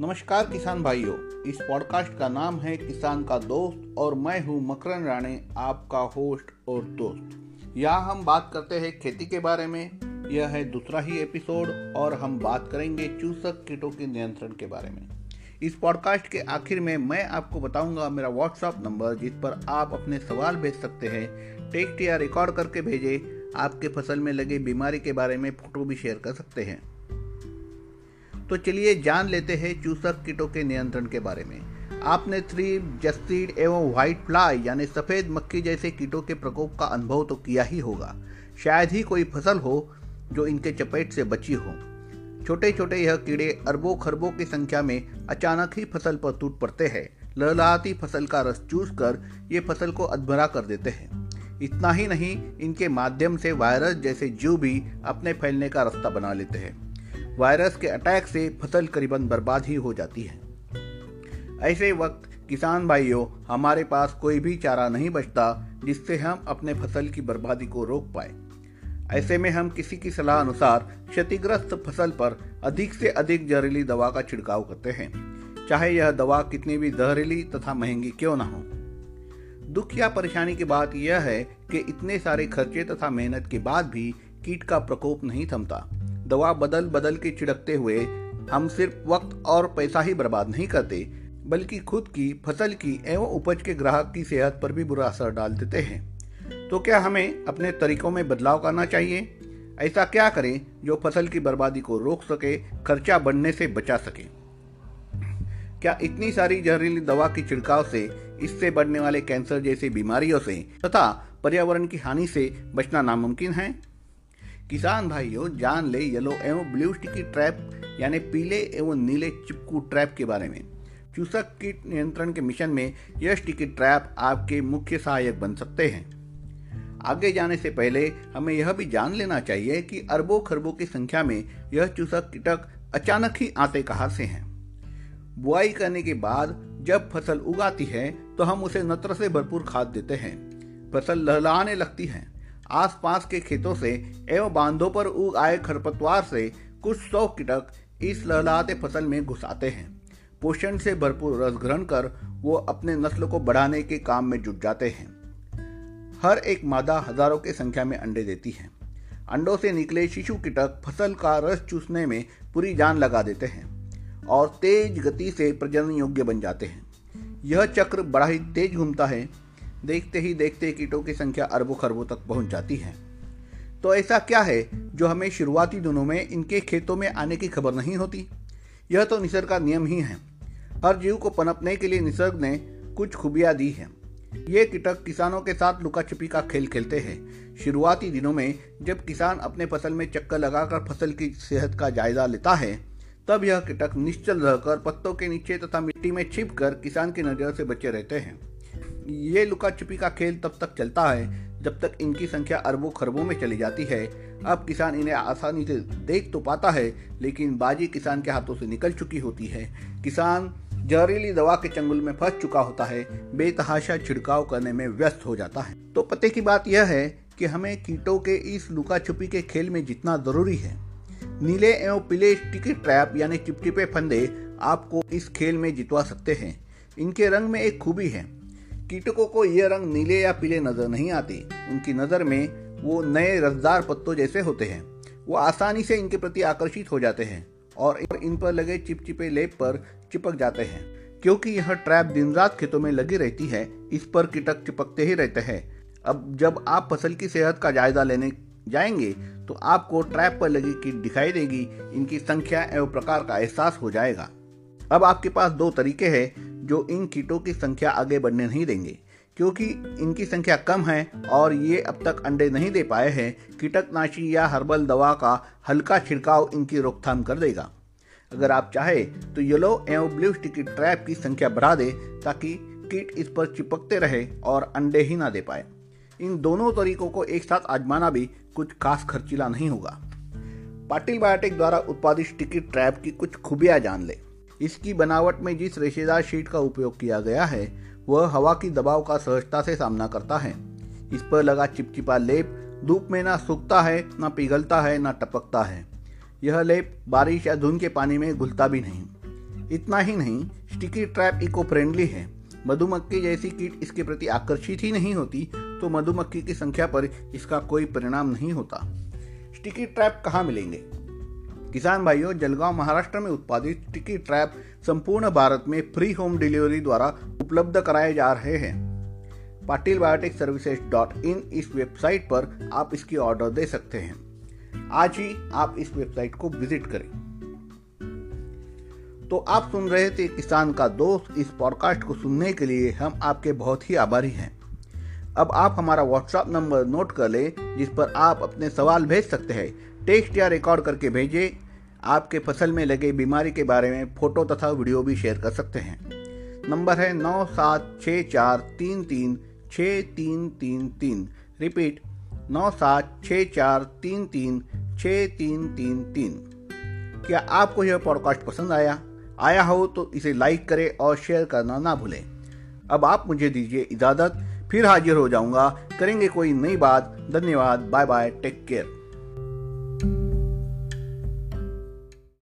नमस्कार किसान भाइयों, इस पॉडकास्ट का नाम है किसान का दोस्त और मैं हूँ मकरन राणे, आपका होस्ट और दोस्त। यहाँ हम बात करते हैं खेती के बारे में। यह है दूसरा ही एपिसोड और हम बात करेंगे चूसक कीटों के नियंत्रण के बारे में। इस पॉडकास्ट के आखिर में मैं आपको बताऊँगा मेरा व्हाट्सएप नंबर, जिस पर आप अपने सवाल भेज सकते हैं। टेक्स्ट या रिकॉर्ड करके भेजें। आपके फ़सल में लगे बीमारी के बारे में फ़ोटो भी शेयर कर सकते हैं। तो चलिए जान लेते हैं चूसक कीटों के नियंत्रण के बारे में। आपने थ्री जस्टीड एवं व्हाइट फ्लाई यानी सफ़ेद मक्खी जैसे कीटों के प्रकोप का अनुभव तो किया ही होगा। शायद ही कोई फ़सल हो जो इनके चपेट से बची हो। छोटे छोटे यह कीड़े अरबों खरबों की संख्या में अचानक ही फ़सल पर टूट पड़ते हैं। लहलाती फ़सल का रस चूस कर ये फ़सल को अधभरा कर देते हैं। इतना ही नहीं, इनके माध्यम से वायरस जैसे जीव भी अपने फैलने का रास्ता बना लेते हैं। वायरस के अटैक से फ़सल करीबन बर्बाद ही हो जाती है। ऐसे वक्त किसान भाइयों, हमारे पास कोई भी चारा नहीं बचता जिससे हम अपने फ़सल की बर्बादी को रोक पाए। ऐसे में हम किसी की सलाह अनुसार क्षतिग्रस्त फ़सल पर अधिक से अधिक जहरीली दवा का छिड़काव करते हैं। चाहे यह दवा कितनी भी जहरीली तथा महँगी क्यों ना हो। दुख या परेशानी की बात यह है कि इतने सारे खर्चे तथा मेहनत के बाद भी कीट का प्रकोप नहीं थमता। दवा बदल बदल के छिड़कते हुए हम सिर्फ़ वक्त और पैसा ही बर्बाद नहीं करते, बल्कि खुद की, फ़सल की एवं उपज के ग्राहक की सेहत पर भी बुरा असर डाल देते हैं। तो क्या हमें अपने तरीकों में बदलाव करना चाहिए? ऐसा क्या करें जो फ़सल की बर्बादी को रोक सके, खर्चा बढ़ने से बचा सके? क्या इतनी सारी जहरीली दवा की छिड़काव से, इससे बढ़ने वाले कैंसर जैसी बीमारियों से तथा पर्यावरण की हानि से बचना नामुमकिन है? किसान भाइयों, जान ले येलो एवं ब्लू स्टिकी ट्रैप, यानी पीले एवं नीले चिपकू ट्रैप के बारे में। चूसक कीट नियंत्रण के मिशन में यह स्टिकी ट्रैप आपके मुख्य सहायक बन सकते हैं। आगे जाने से पहले हमें यह भी जान लेना चाहिए कि अरबों खरबों की संख्या में यह चूसक कीटक अचानक ही आते कहाँ से हैं। बुआई करने के बाद जब फ़सल उगाती है तो हम उसे नत्र से भरपूर खाद देते हैं। फ़सल लहलाने लगती है। आसपास के खेतों से एवं बांधों पर उग आए खरपतवार से कुछ सौ कीटक इस लहलाते फ़सल में घुस आते हैं। पोषण से भरपूर रस ग्रहण कर वो अपने नस्ल को बढ़ाने के काम में जुट जाते हैं। हर एक मादा हज़ारों की संख्या में अंडे देती है। अंडों से निकले शिशु कीटक फ़सल का रस चूसने में पूरी जान लगा देते हैं और तेज गति से प्रजनन योग्य बन जाते हैं। यह चक्र बड़ा ही तेज घूमता है देखते ही देखते कीटों की संख्या अरबों खरबों तक पहुँच जाती है। तो ऐसा क्या है जो हमें शुरुआती दिनों में इनके खेतों में आने की खबर नहीं होती? यह तो निसर्ग का नियम ही है। हर जीव को पनपने के लिए निसर्ग ने कुछ खूबियाँ दी हैं। ये कीटक किसानों के साथ लुका छिपी का खेल खेलते हैं। शुरुआती दिनों में जब किसान अपने फ़सल में चक्कर लगाकर फ़सल की सेहत का जायजा लेता है, तब यह कीटक निश्चल रहकर पत्तों के नीचे तथा मिट्टी में छिप कर किसान की नज़र से बचे रहते हैं। ये लुका छुपी का खेल तब तक चलता है, जब तक इनकी संख्या अरबों खरबों में चली जाती है। अब किसान इन्हें आसानी से देख तो पाता है, लेकिन बाजी किसान के हाथों से निकल चुकी होती है। किसान जहरीली दवा के चंगुल में फंस चुका होता है, बेतहाशा छिड़काव करने में व्यस्त हो जाता है। तो पते की बात यह है कि हमें कीटों के इस लुका छुपी के खेल में जितना ज़रूरी है। नीले एवं पीले टिकट ट्रैप यानी चिपचिपे फंदे आपको इस खेल में जितवा सकते हैं। इनके रंग में एक खूबी है। कीटकों को ये रंग नीले या पीले नज़र नहीं आते। उनकी नज़र में वो नए रसदार पत्तों जैसे होते हैं। वो आसानी से इनके प्रति आकर्षित हो जाते हैं और इन पर लगे चिपचिपे लेप पर चिपक जाते हैं। क्योंकि यह ट्रैप दिन रात खेतों में लगी रहती है, इस पर कीटक चिपकते ही रहते हैं। अब जब आप फ़सल की सेहत का जायजा लेने जाएँगे तो आपको ट्रैप पर लगी कीट दिखाई देगी। इनकी संख्या एवं प्रकार का एहसास हो जाएगा। अब आपके पास दो तरीके हैं। जो इन कीटों की संख्या आगे बढ़ने नहीं देंगे, क्योंकि इनकी संख्या कम है और ये अब तक अंडे नहीं दे पाए हैं। कीटकनाशी या हर्बल दवा का हल्का छिड़काव इनकी रोकथाम कर देगा। अगर आप चाहे तो येलो एवं ब्लू स्टिकी ट्रैप की संख्या बढ़ा दे, ताकि कीट इस पर चिपकते रहे और अंडे ही ना दे पाए। इन दोनों तरीकों को एक साथ आजमाना भी कुछ खास खर्चीला नहीं होगा। पाटिल बायोटेक द्वारा उत्पादित स्टिकी ट्रैप की कुछ खूबियाँ जान ले। इसकी बनावट में जिस रेशेदार शीट का उपयोग किया गया है, वह हवा की दबाव का सहजता से सामना करता है। इस पर लगा चिपचिपा लेप, धूप में ना सूखता है, ना पिघलता है, ना टपकता है। यह लेप बारिश या धुंध के पानी में घुलता भी नहीं। इतना ही नहीं, स्टिकी ट्रैप इको फ्रेंडली है। मधुमक्खी जैसी कीट इसके प्रति आकर्षित ही नहीं होती तो मधुमक्खी की संख्या पर इसका कोई परिणाम नहीं होता। स्टिकी ट्रैप कहाँ मिलेंगे? किसान भाइयों, जलगांव, महाराष्ट्र में उत्पादित टिकी ट्रैप संपूर्ण भारत में फ्री होम डिलीवरी द्वारा उपलब्ध कराए जा रहे हैं। Patil biotech services dot in इस वेबसाइट पर आप इसकी ऑर्डर दे सकते हैं। आज ही आप इस वेबसाइट को विज़िट करें। तो आप सुन रहे थे किसान का दोस्त। इस पॉडकास्ट को सुनने के लिए हम आपके बहुत ही आभारी हैं। अब आप हमारा व्हाट्सएप नंबर नोट कर लें, जिस पर आप अपने सवाल भेज सकते हैं। टेक्स्ट या रिकॉर्ड करके भेजें आपके फ़सल में लगे बीमारी के बारे में फ़ोटो तथा वीडियो भी शेयर कर सकते हैं। नंबर है नौ सात छः चार तीन तीन छः तीन तीन तीन। रिपीट, नौ सात छः चार तीन तीन छः तीन तीन तीन। क्या आपको यह पॉडकास्ट पसंद आया? आया हो तो इसे लाइक करें और शेयर करना ना भूलें। अब आप मुझे दीजिए इजाज़त, फिर हाजिर हो जाऊँगा। करेंगे कोई नई बात। धन्यवाद। Bye bye take care